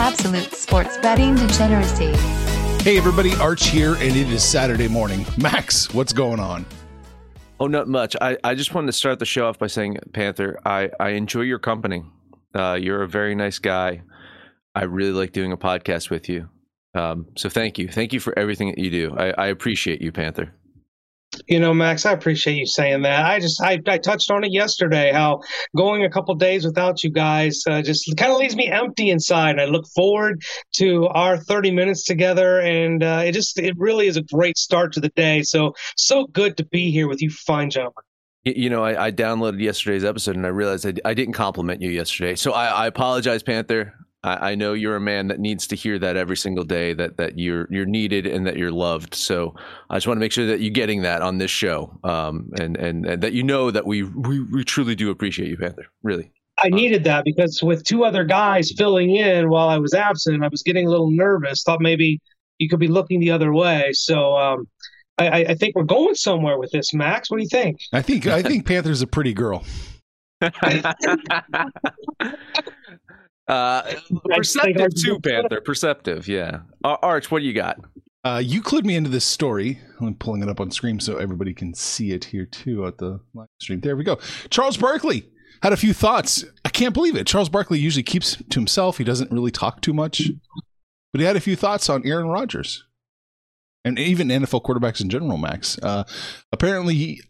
Absolute sports betting degeneracy. Hey everybody, Arch here, and it is Saturday morning. Max, what's going on? Oh, not much. I, I just wanted to start the show off by saying, Panther, I, I enjoy your company. Uh, you're a very nice guy. I really like doing a podcast with you. Um, so thank you. Thank you for everything that you do. I, I appreciate you, Panther. You know, Max, I appreciate you saying that. I just I, I touched on it yesterday how going a couple days without you guys uh, just kind of leaves me empty inside. I look forward to our 30 minutes together, and uh, it just it really is a great start to the day. So so good to be here with you, fine gentlemen. You know, I, I downloaded yesterday's episode and I realized I, I didn't compliment you yesterday. So I, I apologize, Panther. I, I know you're a man that needs to hear that every single day that that you're you're needed and that you're loved. So I just want to make sure that you're getting that on this show, um, and, and and that you know that we we, we truly do appreciate you, Panther. Really. I needed that because with two other guys filling in while I was absent, I was getting a little nervous. Thought maybe you could be looking the other way. So um, I, I think we're going somewhere with this, Max. What do you think? I think I think Panther's a pretty girl. Uh, perceptive too, Panther. Perceptive, yeah. Arch, what do you got? Uh, you clued me into this story. I'm pulling it up on screen so everybody can see it here too at the live stream. There we go. Charles Barkley had a few thoughts. I can't believe it. Charles Barkley usually keeps to himself. He doesn't really talk too much, but he had a few thoughts on Aaron Rodgers and even NFL quarterbacks in general. Max. Uh, apparently,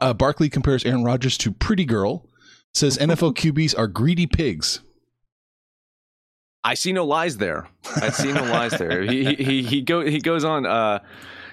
uh, Barkley compares Aaron Rodgers to Pretty Girl. Says NFL QBs are greedy pigs. I see no lies there. I see no lies there. He he he go he goes on. Uh,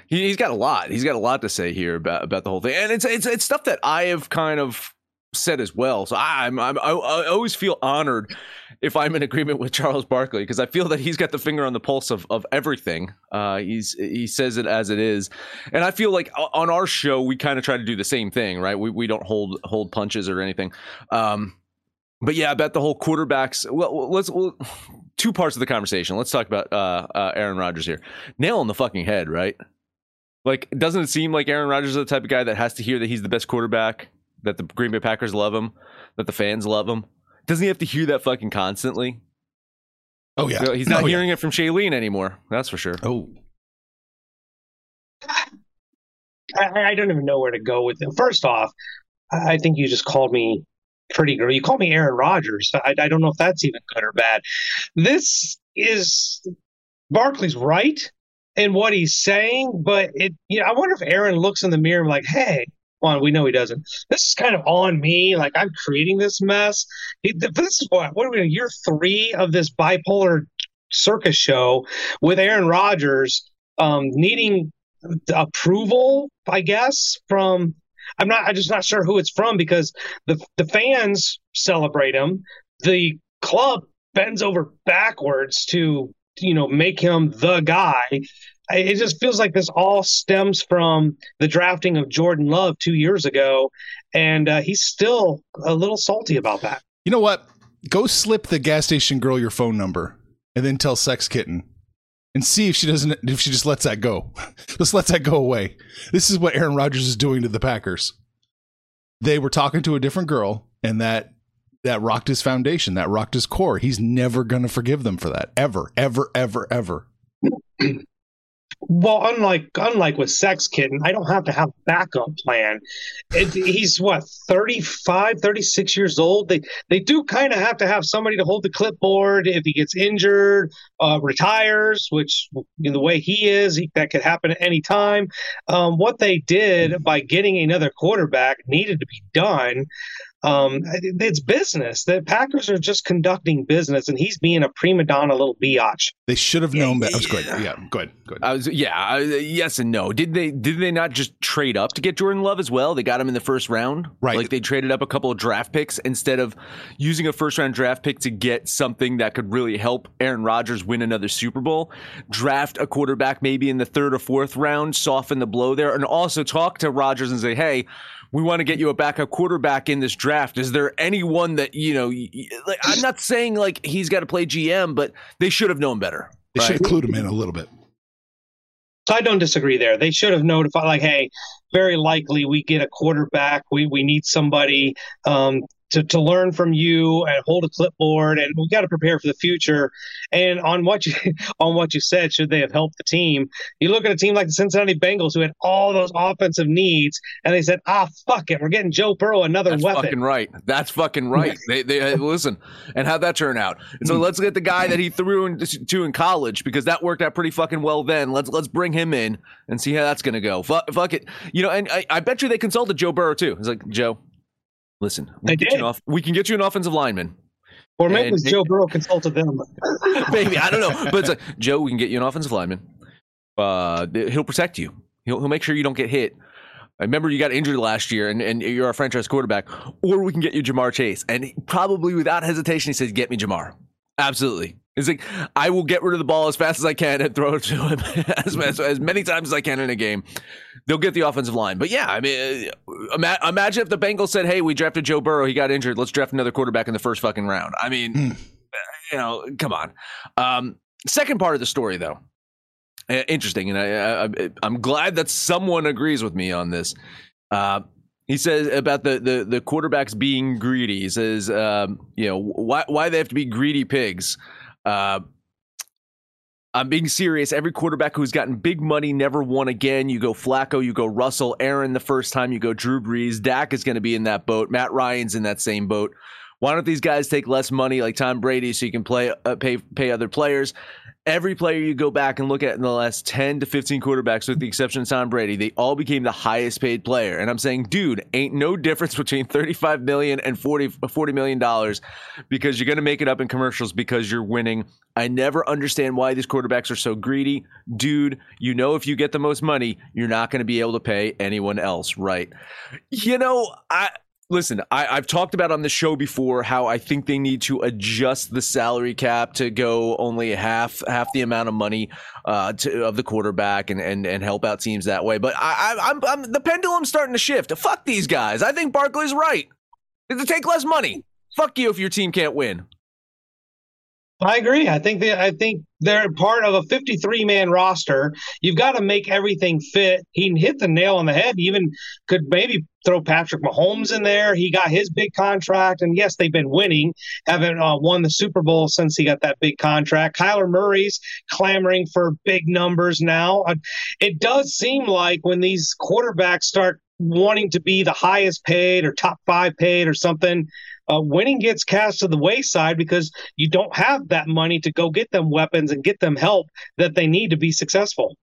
he, has got a lot. He's got a lot to say here about about the whole thing, and it's it's it's stuff that I have kind of said as well. So I'm, I'm I, I always feel honored if I'm in agreement with Charles Barkley because I feel that he's got the finger on the pulse of of everything. Uh, he's he says it as it is, and I feel like on our show we kind of try to do the same thing, right? We we don't hold hold punches or anything. Um, but yeah, about the whole quarterbacks. Well, let's two parts of the conversation. Let's talk about uh, uh, Aaron Rodgers here. Nail on the fucking head, right? Like, doesn't it seem like Aaron Rodgers is the type of guy that has to hear that he's the best quarterback, that the Green Bay Packers love him, that the fans love him? Doesn't he have to hear that fucking constantly? Oh yeah, you he's not oh, hearing yeah. it from Shailene anymore. That's for sure. Oh, I, I don't even know where to go with it. First off, I think you just called me pretty girl. You call me Aaron Rodgers. I, I don't know if that's even good or bad. This is Barkley's right in what he's saying, but it. You know, I wonder if Aaron looks in the mirror and like, hey. Well, we know he doesn't. This is kind of on me. Like I'm creating this mess. This is what what are we year three of this bipolar circus show with Aaron Rodgers um, needing approval, I guess, from I'm not. I'm just not sure who it's from because the the fans celebrate him. The club bends over backwards to you know make him the guy. It just feels like this all stems from the drafting of Jordan Love two years ago, and uh, he's still a little salty about that. You know what? Go slip the gas station girl your phone number, and then tell Sex Kitten and see if she doesn't if she just lets that go. lets that go away. This is what Aaron Rodgers is doing to the Packers. They were talking to a different girl and that that rocked his foundation, that rocked his core. He's never going to forgive them for that ever, ever, ever, ever. Well, unlike unlike with Sex Kitten, I don't have to have a backup plan. It, he's what 35, 36 years old. They they do kind of have to have somebody to hold the clipboard if he gets injured, uh, retires, which in the way he is, he, that could happen at any time. Um, what they did by getting another quarterback needed to be done. Um, it's business. The Packers are just conducting business, and he's being a prima donna little biatch. They should have known that. That was good. Yeah, good. ahead. Go ahead. I was, yeah, uh, yes and no. Did they did they not just trade up to get Jordan Love as well? They got him in the first round, Right. Like they traded up a couple of draft picks instead of using a first round draft pick to get something that could really help Aaron Rodgers win another Super Bowl. Draft a quarterback maybe in the third or fourth round, soften the blow there, and also talk to Rodgers and say, hey. We want to get you a backup quarterback in this draft. Is there anyone that you know? y- y- Like, I'm not saying like he's got to play GM, but they should have known better. They should right? have clued him in a little bit. So I don't disagree there. They should have notified, like, hey, very likely we get a quarterback. We we need somebody um, to to learn from you and hold a clipboard, and we got to prepare for the future. And on what you on what you said, should they have helped the team? You look at a team like the Cincinnati Bengals, who had all those offensive needs, and they said, ah, fuck it, we're getting Joe Burrow another That's weapon. fucking right. That's fucking right. they they listen, and how'd that turn out? So let's get the guy that he threw into in college because that worked out pretty fucking well. Then let's let's bring him in and see how that's gonna go. Fuck, fuck it, you know. And I, I bet you they consulted Joe Burrow too. he's like Joe, listen, we can, get you an off, we can get you an offensive lineman. Or maybe And- Joe Burrow consulted them. Maybe I don't know, but it's like Joe, we can get you an offensive lineman. Uh, he'll protect you. He'll he'll make sure you don't get hit. I remember you got injured last year, and, and you're a franchise quarterback. Or we can get you Ja'Marr Chase, and he- probably without hesitation, he says, "Get me Ja'Marr." Absolutely. It's like I will get rid of the ball as fast as I can and throw it to him as, as, as many times as I can in a game. They'll get the offensive line, but yeah, I mean, uh, ima- imagine if the Bengals said, "Hey, we drafted Joe Burrow. He got injured. Let's draft another quarterback in the first fucking round." I mean, Hmm. you know, come on. Um, second part of the story, though, uh, interesting, and I, I, I'm glad that someone agrees with me on this. Uh, he says about the, the the quarterbacks being greedy. He says, um, you know, why why they have to be greedy pigs. Uh, I'm being serious. Every quarterback who's gotten big money never won again. You go Flacco, you go Russell, Aaron the first time, you go Drew Brees. Dak is going to be in that boat. Matt Ryan's in that same boat. Why don't these guys take less money like Tom Brady so you can play uh, pay pay other players? Every player you go back and look at in the last 10 to 15 quarterbacks, with the exception of Tom Brady, they all became the highest paid player. And I'm saying, dude, ain't no difference between 35 million and 40, 40 million dollars because you're going to make it up in commercials because you're winning. I never understand why these quarterbacks are so greedy. Dude, you know, if you get the most money, you're not going to be able to pay anyone else, right? You know, I listen, I, I've talked about on the show before how I think they need to adjust the salary cap to go only half half the amount of money uh, to, of the quarterback and, and and help out teams that way. But I, I, I'm, I'm the pendulum's starting to shift. Fuck these guys. I think Barkley's right. To take less money. Fuck you if your team can't win. I agree. I think they, I think they're part of a 53 man roster. You've got to make everything fit. He hit the nail on the head. He even could maybe throw Patrick Mahomes in there. He got his big contract, and yes, they've been winning. Haven't uh, won the Super Bowl since he got that big contract. Kyler Murray's clamoring for big numbers now. Uh, it does seem like when these quarterbacks start wanting to be the highest paid or top five paid or something uh, winning gets cast to the wayside because you don't have that money to go get them weapons and get them help that they need to be successful.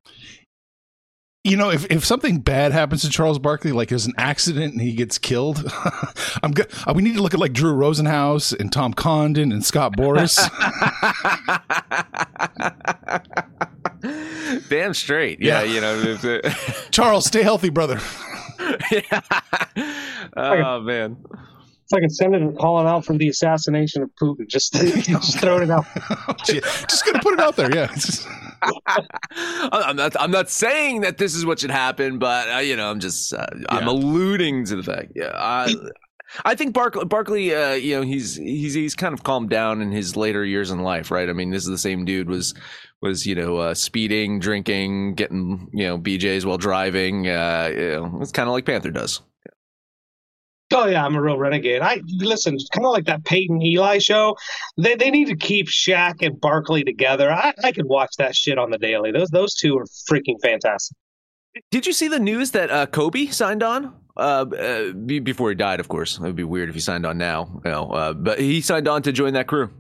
You know, if, if something bad happens to Charles Barkley, like there's an accident and he gets killed, I'm good. Uh, we need to look at like Drew Rosenhaus and Tom Condon and Scott Boras. Damn straight. Yeah, Yeah. you know. it- Charles, stay healthy, brother. yeah. Oh man. It's like a senator calling out for the assassination of Putin. Just, just throwing it out. Shit. Just gonna put it out there. Yeah. I'm not. I'm not saying that this is what should happen, but uh, you know, I'm just. Uh, I'm alluding to the fact. Yeah. I, I think Barkley. Barkley. Uh, you know, he's he's he's kind of calmed down in his later years in life, right? I mean, this is the same dude was was you know uh, speeding, drinking, getting you know BJ's while driving. Uh, you know, it's kind of like Panther does. Oh yeah, I'm a real renegade. I listen, it's kind of like that Peyton Eli show. They they need to keep Shaq and Barkley together. I, I could watch that shit on the daily. Those those two are freaking fantastic. Did you see the news that uh, Kobe signed on? Uh, uh, be- before he died, of course. It would be weird if he signed on now. You know, uh, but he signed on to join that crew.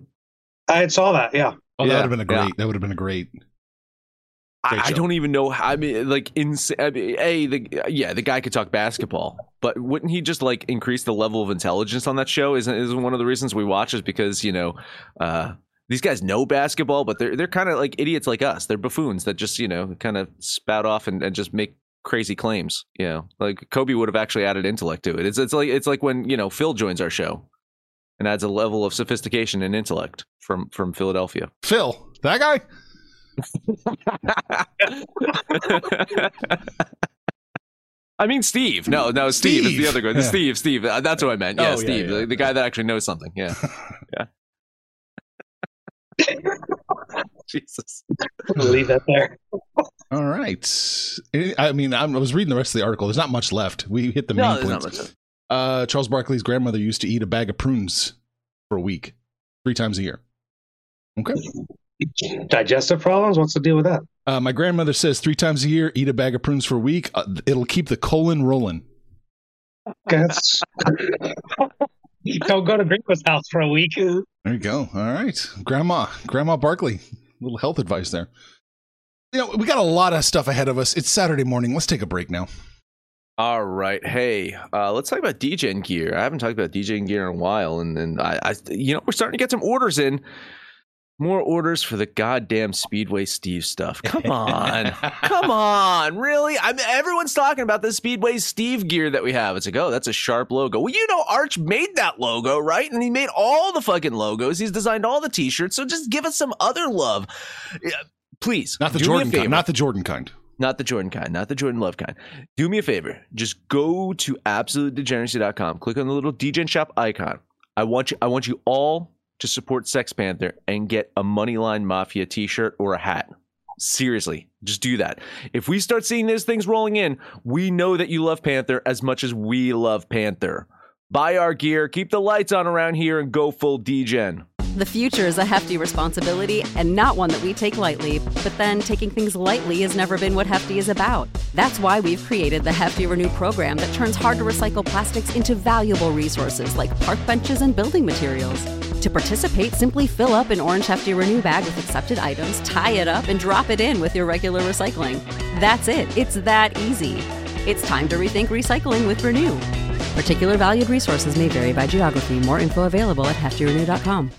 I saw that. Yeah. Oh, that Yeah, would have been a great. yeah. That would have been a great. Great I, I don't even know. How, I mean, like, in I mean, a the yeah, the guy could talk basketball, but wouldn't he just like increase the level of intelligence on that show? Isn't isn't one of the reasons we watch is because you know. uh these guys know basketball, but they're they're kind of like idiots like us. They're buffoons that just you know kind of spout off and, and just make crazy claims. You know, like Kobe would have actually added intellect to it. It's it's like it's like when you know Phil joins our show and adds a level of sophistication and intellect from from Philadelphia. Phil, that guy. I mean Steve. No, no, Steve, is the other guy. The Yeah. Steve, Steve. Uh, That's what I meant. Yeah, Oh, Steve, yeah. The, the guy that actually knows something. Yeah, yeah. Jesus. Leave that there. All right. I mean, I'm- was reading the rest of the article. There's not much left. We hit the No, main there's not points. much. Uh, Charles Barkley's grandmother used to eat a bag of prunes for a week, three times a year. Okay. Digestive problems. What's the deal with that? Uh, my grandmother says three times a year, eat a bag of prunes for a week. Uh, it'll keep the colon rolling. That's don't go to Drinko's house for a week. There you go. All right, Grandma, Grandma Barkley, little health advice there. You know, we got a lot of stuff ahead of us. It's Saturday morning. Let's take a break now. All right, hey, uh, let's talk about DJing gear. I haven't talked about DJing gear in a while, and and I, I, you know, we're starting to get some orders in. More orders for the goddamn Speedway Steve stuff. Come on, come on, really? I mean, everyone's talking about the Speedway Steve gear that we have. It's like, oh, that's a sharp logo. Well, you know, Arch made that logo, right? And he made all the fucking logos. He's designed all the T-shirts. So just give us some other love, please. Not the do me a Jordan kind. Not the Jordan kind. Not the Jordan kind, not the Jordan Love kind. Do me a favor. Just go to absolutedegeneracy.com. Click on the little DJ shop icon. I want you I want you all to support Sex Panther and get a Moneyline Mafia t-shirt or a hat. Seriously, just do that. If we start seeing those things rolling in, we know that you love Panther as much as we love Panther. Buy our gear, keep the lights on around here, and go full DGen. The future is a hefty responsibility and not one that we take lightly, but then taking things lightly has never been what Hefty is about. That's why we've created the Hefty Renew program that turns hard to recycle plastics into valuable resources like park benches and building materials. To participate, simply fill up an orange Hefty Renew bag with accepted items, tie it up, and drop it in with your regular recycling. That's it, it's that easy. It's time to rethink recycling with Renew. Particular valued resources may vary by geography. More info available at heftyrenew.com.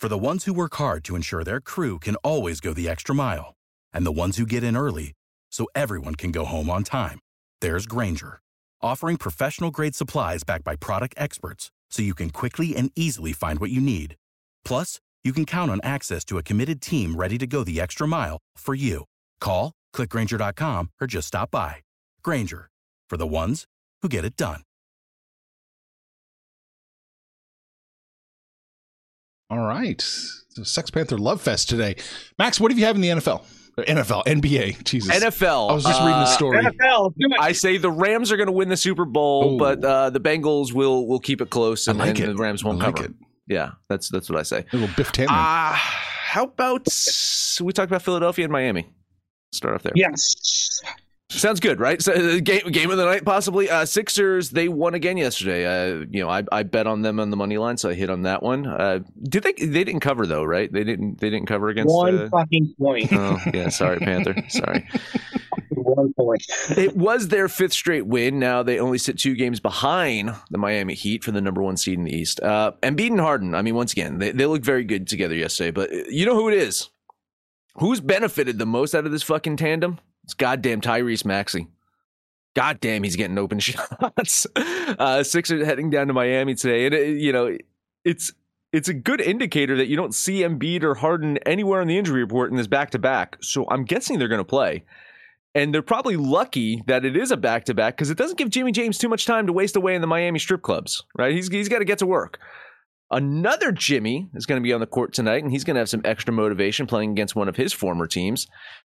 For the ones who work hard to ensure their crew can always go the extra mile, and the ones who get in early so everyone can go home on time, there's Grainger, offering professional grade supplies backed by product experts so you can quickly and easily find what you need. Plus, you can count on access to a committed team ready to go the extra mile for you. Call, clickgrainger.com, or just stop by. Grainger, for the ones who get it done. All right. So Sex Panther Love Fest today. Max, what do you have in the NFL? Or NFL, NBA. Jesus. NFL. I was just reading the uh, story. NFL, do it. I say the Rams are going to win the Super Bowl, Oh. but uh, the Bengals will will keep it close, I and, like and it. the Rams won't like cover. it. Yeah, that's that's what I say. A little Biff Tannen. Ah, how about we talk about Philadelphia and Miami? Start off there. yes. Sounds good, right? So, uh, game game of the night, possibly. Uh, Sixers they won again yesterday. Uh, you know, I, I bet on them on the money line, so I hit on that one. Uh, did they? They didn't cover though, right? They didn't. They didn't cover against. One uh, fucking point. oh yeah, sorry, Panther. Sorry. One point. It was their fifth straight win. Now they only sit two games behind the Miami Heat for the number one seed in the East. Uh, and Harden. I mean, once again, they, they look very good together yesterday. But uh, you know who it is? Who's benefited the most out of this fucking tandem? It's goddamn Tyrese Maxey. Goddamn, he's getting open shots. Uh, Sixers heading down to Miami today, and uh, you know it's it's a good indicator that you don't see Embiid or Harden anywhere on the injury report in this back to back. So I'm guessing they're going to play. And they're probably lucky that it is a back to back because it doesn't give Jimmy James too much time to waste away in the Miami strip clubs, right? He's, he's got to get to work. Another Jimmy is going to be on the court tonight, and he's going to have some extra motivation playing against one of his former teams,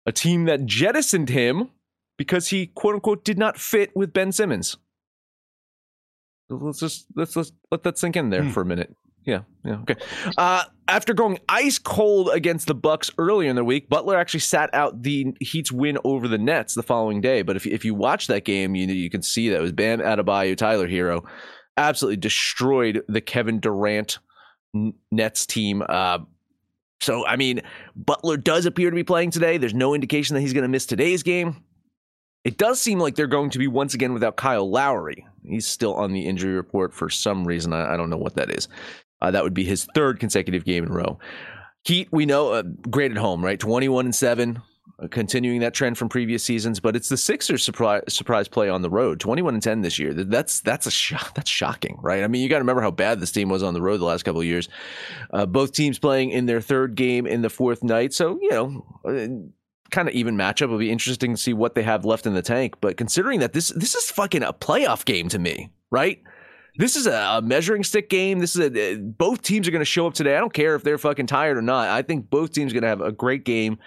a team that jettisoned him because he, quote unquote, did not fit with Ben Simmons. Let's just let's let's let that sink in there for a minute. Yeah, yeah, okay. Uh, after going ice cold against the Bucks earlier in the week, Butler actually sat out the Heat's win over the Nets the following day. But if if you watch that game, you you can see that it was Bam Adebayo, Tyler Herro, absolutely destroyed the Kevin Durant Nets team. Uh, so I mean, Butler does appear to be playing today. There's no indication that he's going to miss today's game. It does seem like they're going to be once again without Kyle Lowry. He's still on the injury report for some reason. I, I don't know what that is. Uh, that would be his third consecutive game in a row. Heat, we know, uh, great at home, right? 21 and 7, uh, continuing that trend from previous seasons, but it's the Sixers surprise surprise play on the road. 21 and 10 this year. That's that's a shock. That's shocking, right? I mean, you got to remember how bad this team was on the road the last couple of years. Uh, both teams playing in their third game in the fourth night. So, you know, uh, kind of even matchup. It'll be interesting to see what they have left in the tank. But considering that this this is fucking a playoff game to me, right? This is a, measuring stick game. This is a, both teams are going to show up today. I don't care if they're fucking tired or not. I think both teams are going to have a great game.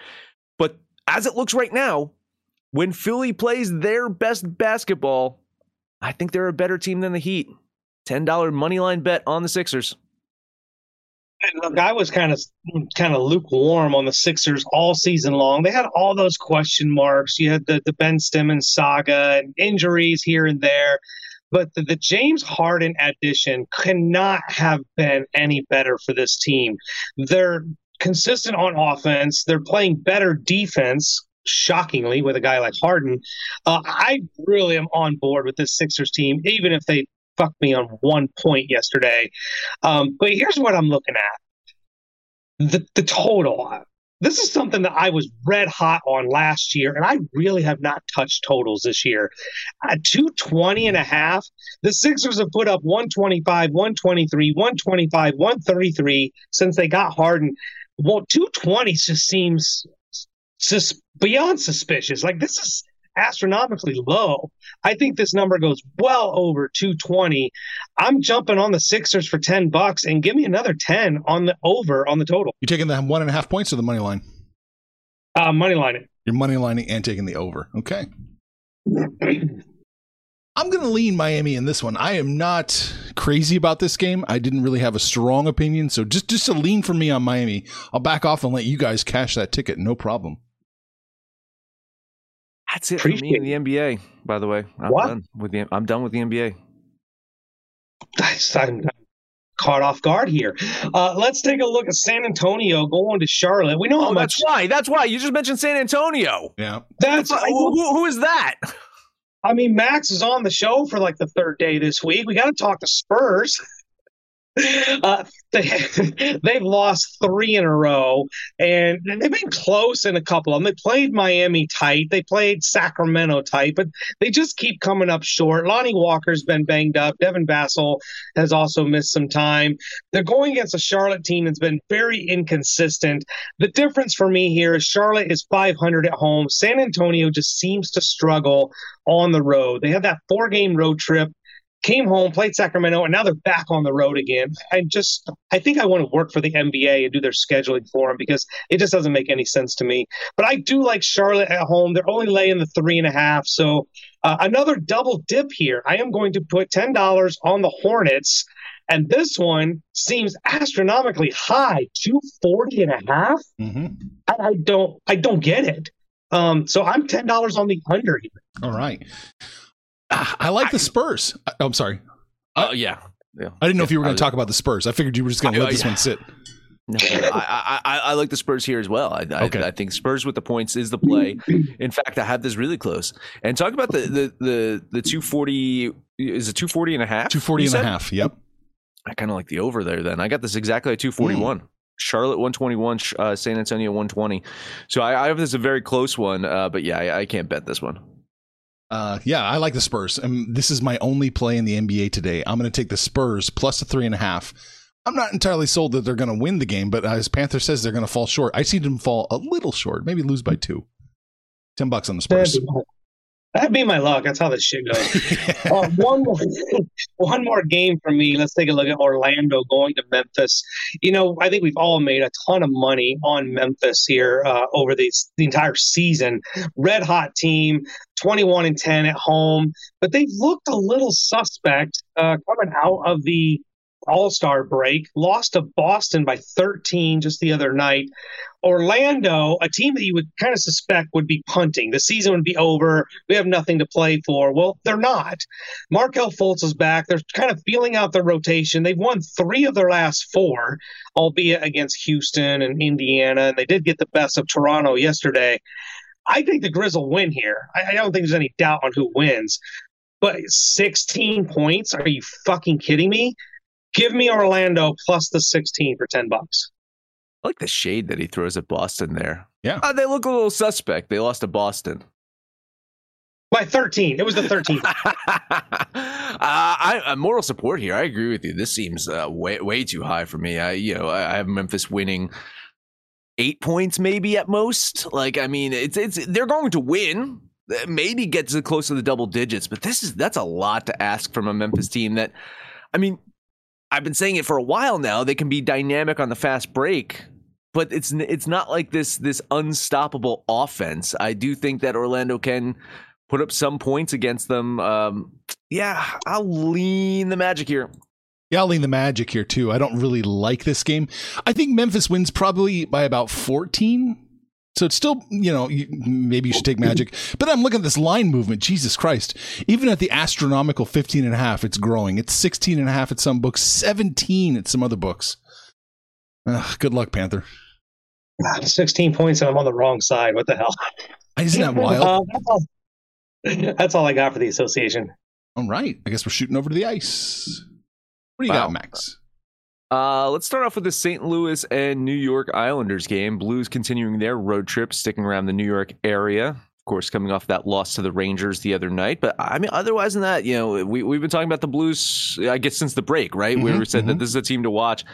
But as it looks right now, when Philly plays their best basketball, I think they're a better team than the Heat. $10 money line bet on the Sixers. Look, I was kind of kind of lukewarm on the Sixers all season long. They had all those question marks. You had the, the Ben Simmons saga and injuries here and there. But the, the James Harden addition cannot have been any better for this team. They're consistent on offense. They're playing better defense shockingly with a guy like Harden. Uh, I really am on board with this Sixers team, even if they fucked me on one point yesterday. Um, but here's what I'm looking at the, the total this is something that I was red hot on last year, and I really have not touched totals this year. At 220 and a half, the Sixers have put up 125, 123, 125, 133 since they got Harden. Well, 220 just seems just beyond suspicious. Like, this is astronomically low. I think this number goes well over 220. I'm jumping on the Sixers for 10 bucks and give me another 10 on the over on the total. You're taking the one and a half points of the money line? Uh, money lining. You're money lining and taking the over. Okay. I'm going to lean Miami in this one. I am not crazy about this game. I didn't really have a strong opinion, so just just a lean for me on Miami. I'll back off and let you guys cash that ticket, no problem. That's it Appreciate for me in the NBA. By the way, I'm what? done with the. I'm done with the NBA. I'm caught off guard here. Uh, let's take a look at San Antonio going to Charlotte. We know oh, how much. That's why. That's why you just mentioned San Antonio. Yeah. That's who, who, who is that? I mean, Max is on the show for like the third day this week. We got to talk to Spurs. Uh, they, they've lost three in a row, and they've been close in a couple of them. They played Miami tight, they played Sacramento tight, but they just keep coming up short. Lonnie Walker's been banged up. Devin Vassell has also missed some time. They're going against a Charlotte team that's been very inconsistent. The difference for me here is Charlotte is 500 at home. San Antonio just seems to struggle on the road. They have that four game road trip came home, played Sacramento, and now they're back on the road again. I just, I think I want to work for the NBA and do their scheduling for them because it just doesn't make any sense to me. But I do like Charlotte at home. They're only laying the three and a half. So uh, another double dip here. I am going to put $10 on the Hornets. And this one seems astronomically high, 240 and a half. Mm-hmm. I, I don't, I don't get it. Um, so I'm ten dollars on the under here. All right. I like the Spurs. Oh, I'm sorry. Oh uh, yeah, yeah. I didn't know if you were going to talk about the Spurs. I figured you were just going to let this yeah. one sit. No, I, I, I, like the Spurs here as well. I, okay. I, I, think Spurs with the points is the play. In fact, I have this really close. And talk about the the the, the 240 is it 240 and a half? 240 and said? a half. Yep. I kind of like the over there then. I got this exactly at 241. Mm. Charlotte 121, uh, San Antonio 120. So I, I, have this a very close one, uh, but yeah, I, I can't bet this one. Uh, yeah, I like the Spurs. And this is my only play in the NBA today. I'm going to take the Spurs plus a three and a half. I'm not entirely sold that they're going to win the game, but as Panther says, they're going to fall short. I see them fall a little short, maybe lose by two. Ten bucks on the Spurs. That'd be my luck. That's how this shit goes. uh, one more, one more game for me. Let's take a look at Orlando going to Memphis. You know, I think we've all made a ton of money on Memphis here uh, over these, the entire season. Red hot team, twenty-one and ten at home, but they've looked a little suspect uh, coming out of the all Star break, lost to Boston by 13 just the other night. Orlando, a team that you would kind of suspect would be punting. The season would be over. We have nothing to play for. Well, they're not. Markelle Fultz is back. They're kind of feeling out their rotation. They've won three of their last four, albeit against Houston and Indiana. And they did get the best of Toronto yesterday. I think the Grizzle win here. I, I don't think there's any doubt on who wins. But 16 points? Are you fucking kidding me? Give me Orlando plus the 16 for 10 bucks. I like the shade that he throws at Boston there. Yeah. Uh, they look a little suspect. They lost to Boston. By 13. It was the 13th. uh, I, I moral support here. I agree with you. This seems uh, way way too high for me. I you know I, I have Memphis winning eight points maybe at most. Like I mean, it's it's they're going to win. Maybe get to close to the double digits, but this is that's a lot to ask from a Memphis team that. I mean, I've been saying it for a while now. They can be dynamic on the fast break, but it's it's not like this this unstoppable offense. I do think that Orlando can put up some points against them. Um, yeah, I'll lean the Magic here. Yeah, I'll lean the Magic here too. I don't really like this game. I think Memphis wins probably by about 14. So it's still, you know, maybe you should take Magic. But I'm looking at this line movement. Jesus Christ. Even at the astronomical 15 and a half, it's growing. It's 16 and a half at some books, 17 at some other books. Ugh, good luck, Panther. 16 points and I'm on the wrong side. What the hell? Isn't that wild? Uh, that's, all, that's all I got for the association. All right. I guess we're shooting over to the ice. What do you Wow. got, Max? Uh, let's start off with the St. Louis and New York Islanders game. Blues continuing their road trip, sticking around the New York area. Of course, coming off that loss to the Rangers the other night. But I mean, otherwise than that, you know, we, we've been talking about the Blues, I guess, since the break, right? We Mhm, were said that mhm. this is a team to watch.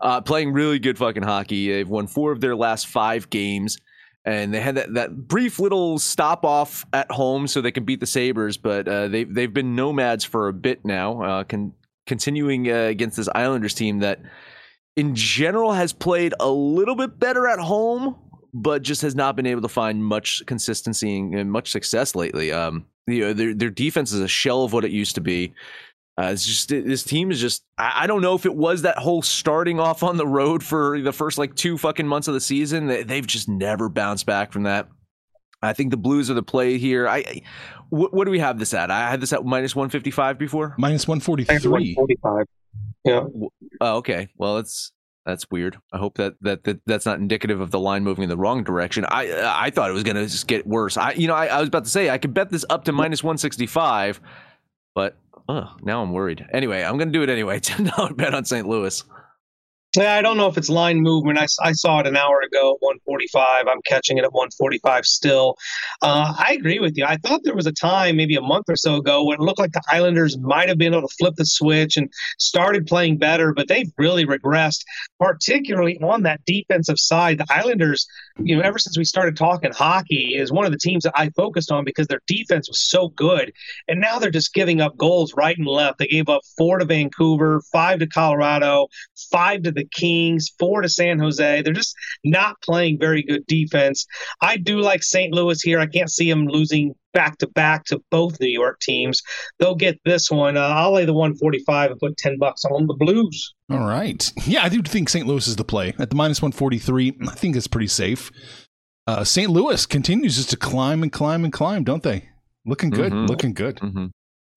Uh, playing really good fucking hockey. They've won four of their last five games. And they had that, that brief little stop off at home so they can beat the Sabres, but uh, they've, they've been nomads for a bit now, uh, con- continuing uh, against this Islanders team that in general has played a little bit better at home, but just has not been able to find much consistency and, much success lately. Um, you know, their their defense is a shell of what it used to be. Uh, it's just this team is just I, I don't know if it was that whole starting off on the road for the first like two fucking months of the season. They, they've just never bounced back from that. I think the Blues are the play here. I, I what, what do we have this at? I had this at minus one fifty five before. Minus I think 143. 145. Yeah. Oh, okay. Well, that's that's weird. I hope that, that that that's not indicative of the line moving in the wrong direction. I I thought it was gonna just get worse. I you know I, I was about to say I could bet this up to minus one sixty five, but uh, now I'm worried. Anyway, I'm gonna do it anyway. Ten dollar bet on St. Louis. Yeah, I don't know if it's line movement. I, I saw it an hour ago at 145. I'm catching it at 145 still. Uh, I agree with you. I thought there was a time, maybe a month or so ago, when it looked like the Islanders might have been able to flip the switch and started playing better, but they've really regressed, particularly on that defensive side. The Islanders, you know, ever since we started talking hockey, is one of the teams that I focused on because their defense was so good. And now they're just giving up goals right and left. They gave up four to Vancouver, five to Colorado, five to the Kings, four to San Jose. They're just not playing very good defense. I do like St. Louis here. I can't see them losing back to back to both New York teams. They'll get this one. Uh, I'll lay the 145 and put 10 bucks on the Blues. All right. Yeah, I do think St. Louis is the play. At the minus 143, I think it's pretty safe. Uh, St. Louis continues just to climb and climb and climb, don't they? Looking good. Mhm. Looking good. Mm-hmm.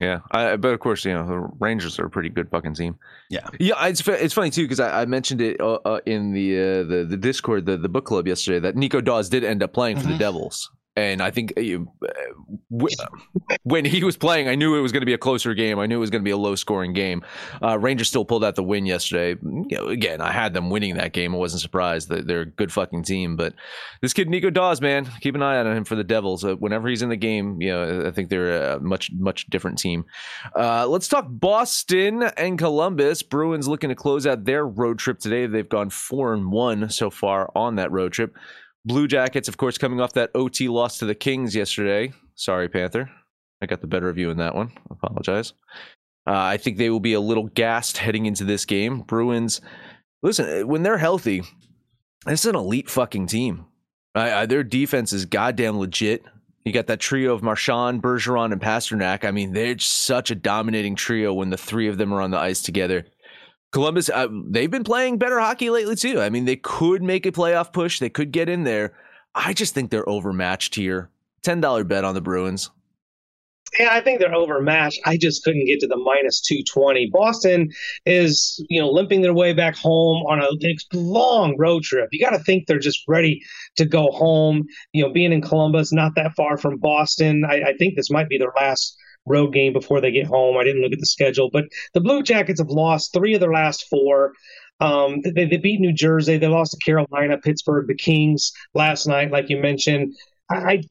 Yeah, I, but of course, you know the Rangers are a pretty good fucking team. Yeah. yeah. It's it's funny too because I, I mentioned it uh, uh, in the, uh, the the Discord, the the book club yesterday that Nico Daws did end up playing for the Mhm. Devils, and I think uh, uh, when he was playing, I knew it was going to be a closer game. I knew it was going to be a low scoring game. Uh, Rangers still pulled out the win yesterday. You know, again, I had them winning that game. I wasn't surprised. They're, they're a good fucking team, but this kid Nico Daws, man, keep an eye on him for the Devils. Uh, whenever he's in the game, you know, I think they're a much much different team. Uh, let's talk Boston and Columbus. Bruins looking to close out their road trip today. They've gone four and one so far on that road trip. Blue Jackets, of course, coming off that OT loss to the Kings yesterday. Sorry, Panther. I got the better of you in that one. Apologize. Uh, I think they will be a little gassed heading into this game. Bruins, listen, when they're healthy, it's an elite fucking team. Uh, their defense is goddamn legit. You got that trio of Marchand, Bergeron, and Pastrnak. I mean, they're such a dominating trio when the three of them are on the ice together. Columbus, uh, they've been playing better hockey lately too. I mean, they could make a playoff push. They could get in there. I just think they're overmatched here. Ten dollar bet on the Bruins. Yeah, I think they're overmatched. I just couldn't get to the minus 220. Boston is, you know, limping their way back home on a long road trip. You got to think they're just ready to go home. You know, being in Columbus, not that far from Boston. I, I think this might be their last road game before they get home. I didn't look at the schedule, but the Blue Jackets have lost three of their last four. Um, they, they beat New Jersey. They lost to Carolina, Pittsburgh, the Kings last night, like you mentioned. I,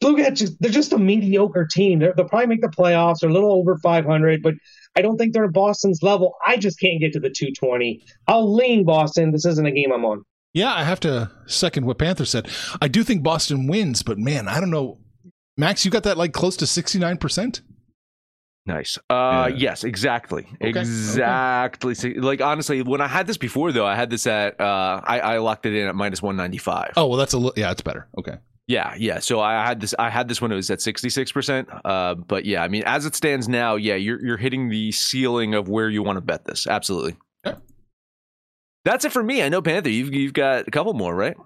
Blue Jackets, they're just a mediocre team. they will probably make the playoffs. They're a little over 500, but I don't think they're at Boston's level. I just can't get to the 220. I'll lean Boston. This isn't a game I'm on. Yeah, I have to second what Panther said. I do think Boston wins, but man, I don't know. Max, you got that like close to 69%? Nice. Uh, yeah. yes, exactly, okay. exactly. Okay. Like honestly, when I had this before, though, I had this at uh, I, I locked it in at minus one ninety five. Oh well, that's a yeah, it's better. Okay. Yeah, yeah. So I had this. I had this when it was at sixty six percent. Uh, but yeah, I mean, as it stands now, yeah, you're you're hitting the ceiling of where you want to bet this. Absolutely. Yeah. That's it for me. I know Panther. You've you've got a couple more, right?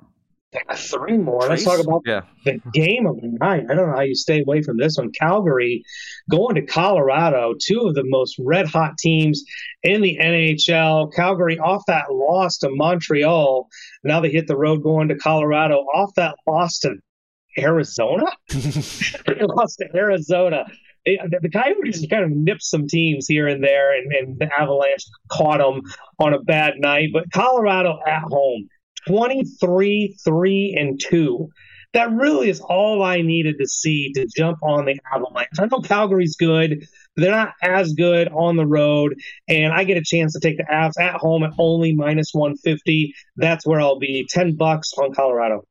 Three more. Trace? Let's talk about yeah. the mm-hmm. game of the night. I don't know how you stay away from this one. Calgary going to Colorado, two of the most red hot teams in the NHL. Calgary off that loss to Montreal. Now they hit the road going to Colorado off that loss to Arizona. they lost to Arizona. the Coyotes kind of nipped some teams here and there, and, and the Avalanche caught them on a bad night. But Colorado at home 23, 3, and 2. That really is all I needed to see to jump on the Avalanche. I know Calgary's good. They're not as good on the road, and I get a chance to take the Avs at home at only minus 150. That's where I'll be. 10 bucks on Colorado.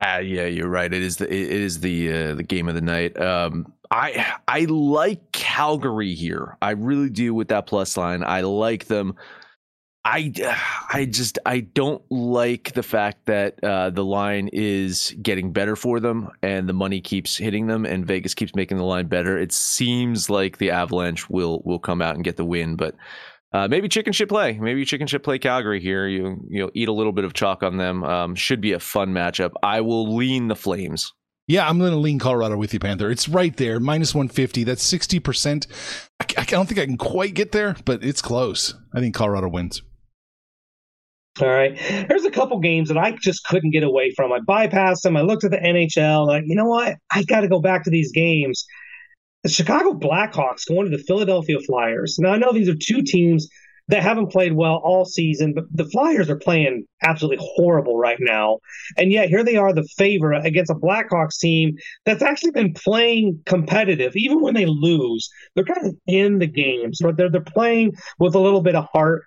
Uh, yeah, you're right. It is the it is the uh, the game of the night. Um, I I like Calgary here. I really do with that plus line. I like them. I, I just I don't like the fact that uh, the line is getting better for them and the money keeps hitting them and Vegas keeps making the line better. It seems like the Avalanche will will come out and get the win, but uh, maybe chicken should play. Maybe chicken should play Calgary here. You you know eat a little bit of chalk on them. Um, should be a fun matchup. I will lean the Flames. Yeah, I'm going to lean Colorado with you, Panther. It's right there, minus 150. That's 60%. I, I don't think I can quite get there, but it's close. I think Colorado wins. All right. There's a couple games that I just couldn't get away from. I bypassed them. I looked at the NHL. Like, you know what? I got to go back to these games. The Chicago Blackhawks going to the Philadelphia Flyers. Now, I know these are two teams that haven't played well all season, but the Flyers are playing absolutely horrible right now. And yet here they are, the favorite against a Blackhawks team that's actually been playing competitive. Even when they lose, they're kind of in the games. They're, they're playing with a little bit of heart.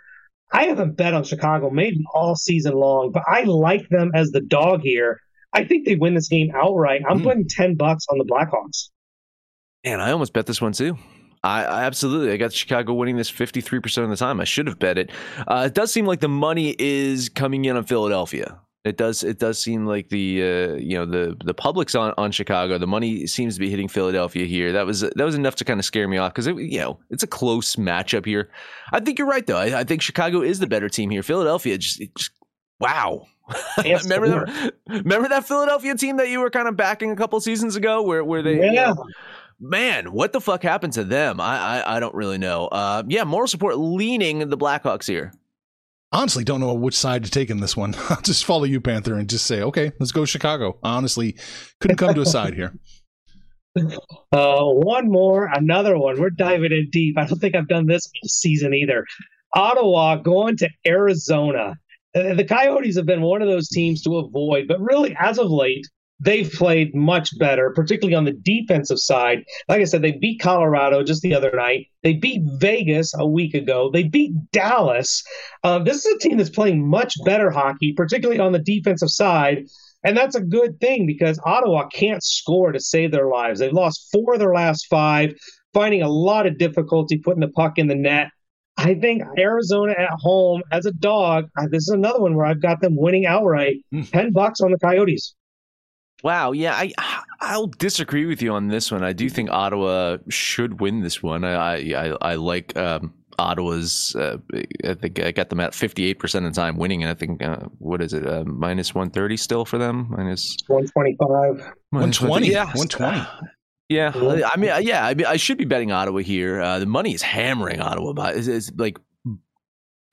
I haven't bet on Chicago maybe all season long, but I like them as the dog here. I think they win this game outright. I'm mm. putting 10 bucks on the Blackhawks. And I almost bet this one too. I, I, absolutely. I got Chicago winning this 53% of the time. I should have bet it. Uh, it does seem like the money is coming in on Philadelphia. It does. It does seem like the uh, you know the the public's on, on Chicago. The money seems to be hitting Philadelphia here. That was that was enough to kind of scare me off because you know it's a close matchup here. I think you're right though. I, I think Chicago is the better team here. Philadelphia just just wow. remember that, remember that Philadelphia team that you were kind of backing a couple seasons ago where where they yeah. You know, man, what the fuck happened to them? I I, I don't really know. Uh, yeah, moral support leaning the Blackhawks here honestly don't know which side to take in this one. I'll just follow you, Panther, and just say, okay, let's go Chicago. Honestly, couldn't come to a side here. Uh, one more, another one. We're diving in deep. I don't think I've done this season either. Ottawa going to Arizona. Uh, the Coyotes have been one of those teams to avoid, but really, as of late, they've played much better, particularly on the defensive side. Like I said, they beat Colorado just the other night. They beat Vegas a week ago. They beat Dallas. Uh, this is a team that's playing much better hockey, particularly on the defensive side. And that's a good thing because Ottawa can't score to save their lives. They've lost four of their last five, finding a lot of difficulty putting the puck in the net. I think Arizona at home as a dog, uh, this is another one where I've got them winning outright. Mm. 10 bucks on the Coyotes. Wow, yeah, I I'll disagree with you on this one. I do think Ottawa should win this one. I I, I like um, Ottawa's. Uh, I think I got them at fifty eight percent of the time winning, and I think uh, what is it uh, minus one thirty still for them minus 125. 120. Yeah, 120. Yeah, I mean, yeah, I mean, I should be betting Ottawa here. Uh, the money is hammering Ottawa, but it's, it's like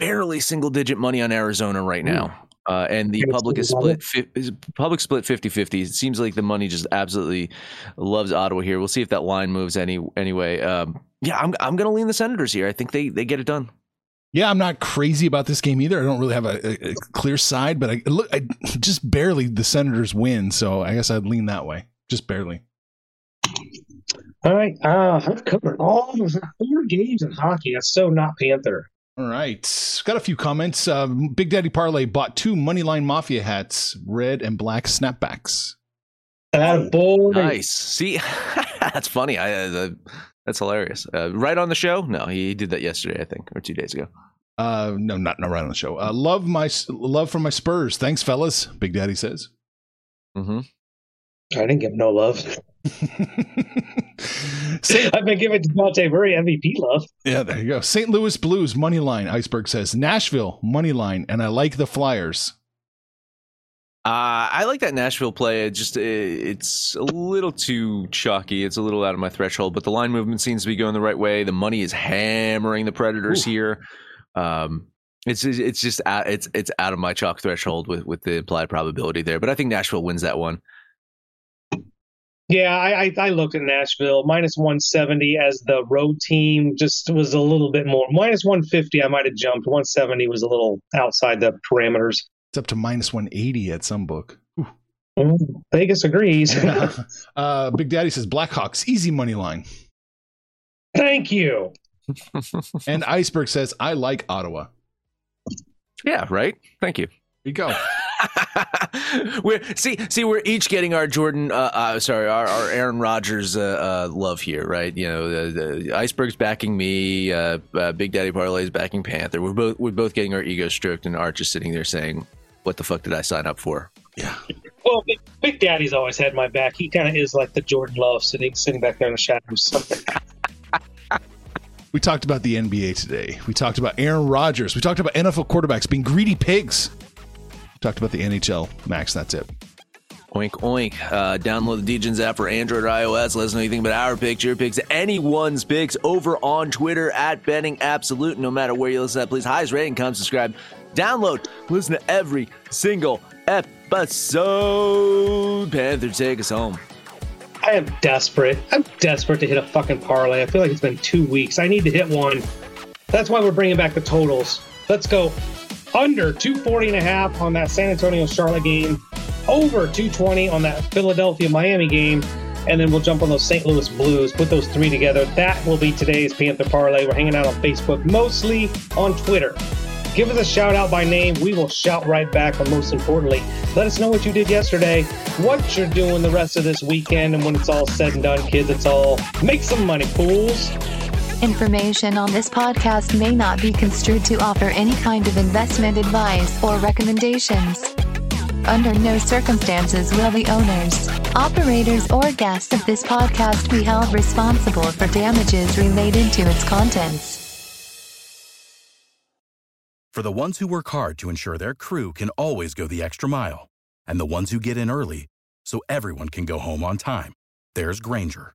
barely single digit money on Arizona right now. Uh, and the public is split. fi- Is public split 50-50. It seems like the money just absolutely loves Ottawa here. We'll see if that line moves any anyway. Um, yeah, I'm I'm gonna lean the Senators here. I think they they get it done. Yeah, I'm not crazy about this game either. I don't really have a, a, a clear side, but I look, I just barely the Senators win, so I guess I'd lean that way, just barely. All right. Uh, I've covered all the four games in hockey. That's so not Panther. All right, got a few comments. Um, Big Daddy Parlay bought two Moneyline Mafia hats, red and black snapbacks. That boy. Nice. See, that's funny. I uh, that's hilarious. Uh, right on the show? No, he did that yesterday, I think, or two days ago. Uh, no, not not right on the show. Uh, love my love for my Spurs. Thanks, fellas. Big Daddy says. Mm-hmm. I didn't give no love. Saint, I've been giving Dejounte Murray MVP love. yeah, there you go. St. Louis Blues money line. Iceberg says Nashville money line, and I like the Flyers. Uh, I like that Nashville play. It just it, it's a little too chalky. It's a little out of my threshold, but the line movement seems to be going the right way. The money is hammering the Predators Ooh. here. Um, it's it's just out, it's it's out of my chalk threshold with with the implied probability there. But I think Nashville wins that one. Yeah, I, I, I looked at Nashville minus 170 as the road team. Just was a little bit more minus 150. I might have jumped. 170 was a little outside the parameters. It's up to minus one eighty at some book. Mm, Vegas agrees. uh, Big Daddy says Blackhawks easy money line, Thank you. and Iceberg says I like Ottawa. Yeah, right. Thank you. Here you go. we're see see we're each getting our Jordan uh, uh sorry our, our Aaron Rodgers uh, uh love here right you know the, the iceberg's backing me uh, uh Big Daddy Parlay's backing Panther we're both we're both getting our ego stroked and Arch is sitting there saying what the fuck did I sign up for Yeah. Well, Big, Big Daddy's always had my back. He kind of is like the Jordan Love sitting sitting back there in the shadows. We talked about the NBA today. We talked about Aaron Rodgers. We talked about NFL quarterbacks being greedy pigs. We talked about the NHL. Max, that's it. oink oink uh, download the DJs app for Android or iOS let us know anything about our picks your picks anyone's picks over on Twitter at betting absolute no matter where you listen at please highest rating come subscribe download listen to every single episode Panther take us home I am desperate. I'm desperate to hit a fucking parlay. I feel like it's been two weeks. I need to hit one. That's why we're bringing back the totals. Let's go under 240 and a half on that San Antonio Charlotte game, over 220 on that Philadelphia Miami game, and then we'll jump on those St. Louis Blues. Put those three together. That will be today's Panther parlay. We're hanging out on Facebook, mostly on Twitter. Give us a shout out by name. We will shout right back. But most importantly, let us know what you did yesterday, what you're doing the rest of this weekend, and when it's all said and done, kids, it's all make some money, fools. Information on this podcast may not be construed to offer any kind of investment advice or recommendations. Under no circumstances will the owners, operators, or guests of this podcast be held responsible for damages related to its contents. For the ones who work hard to ensure their crew can always go the extra mile, and the ones who get in early so everyone can go home on time, there's Grainger,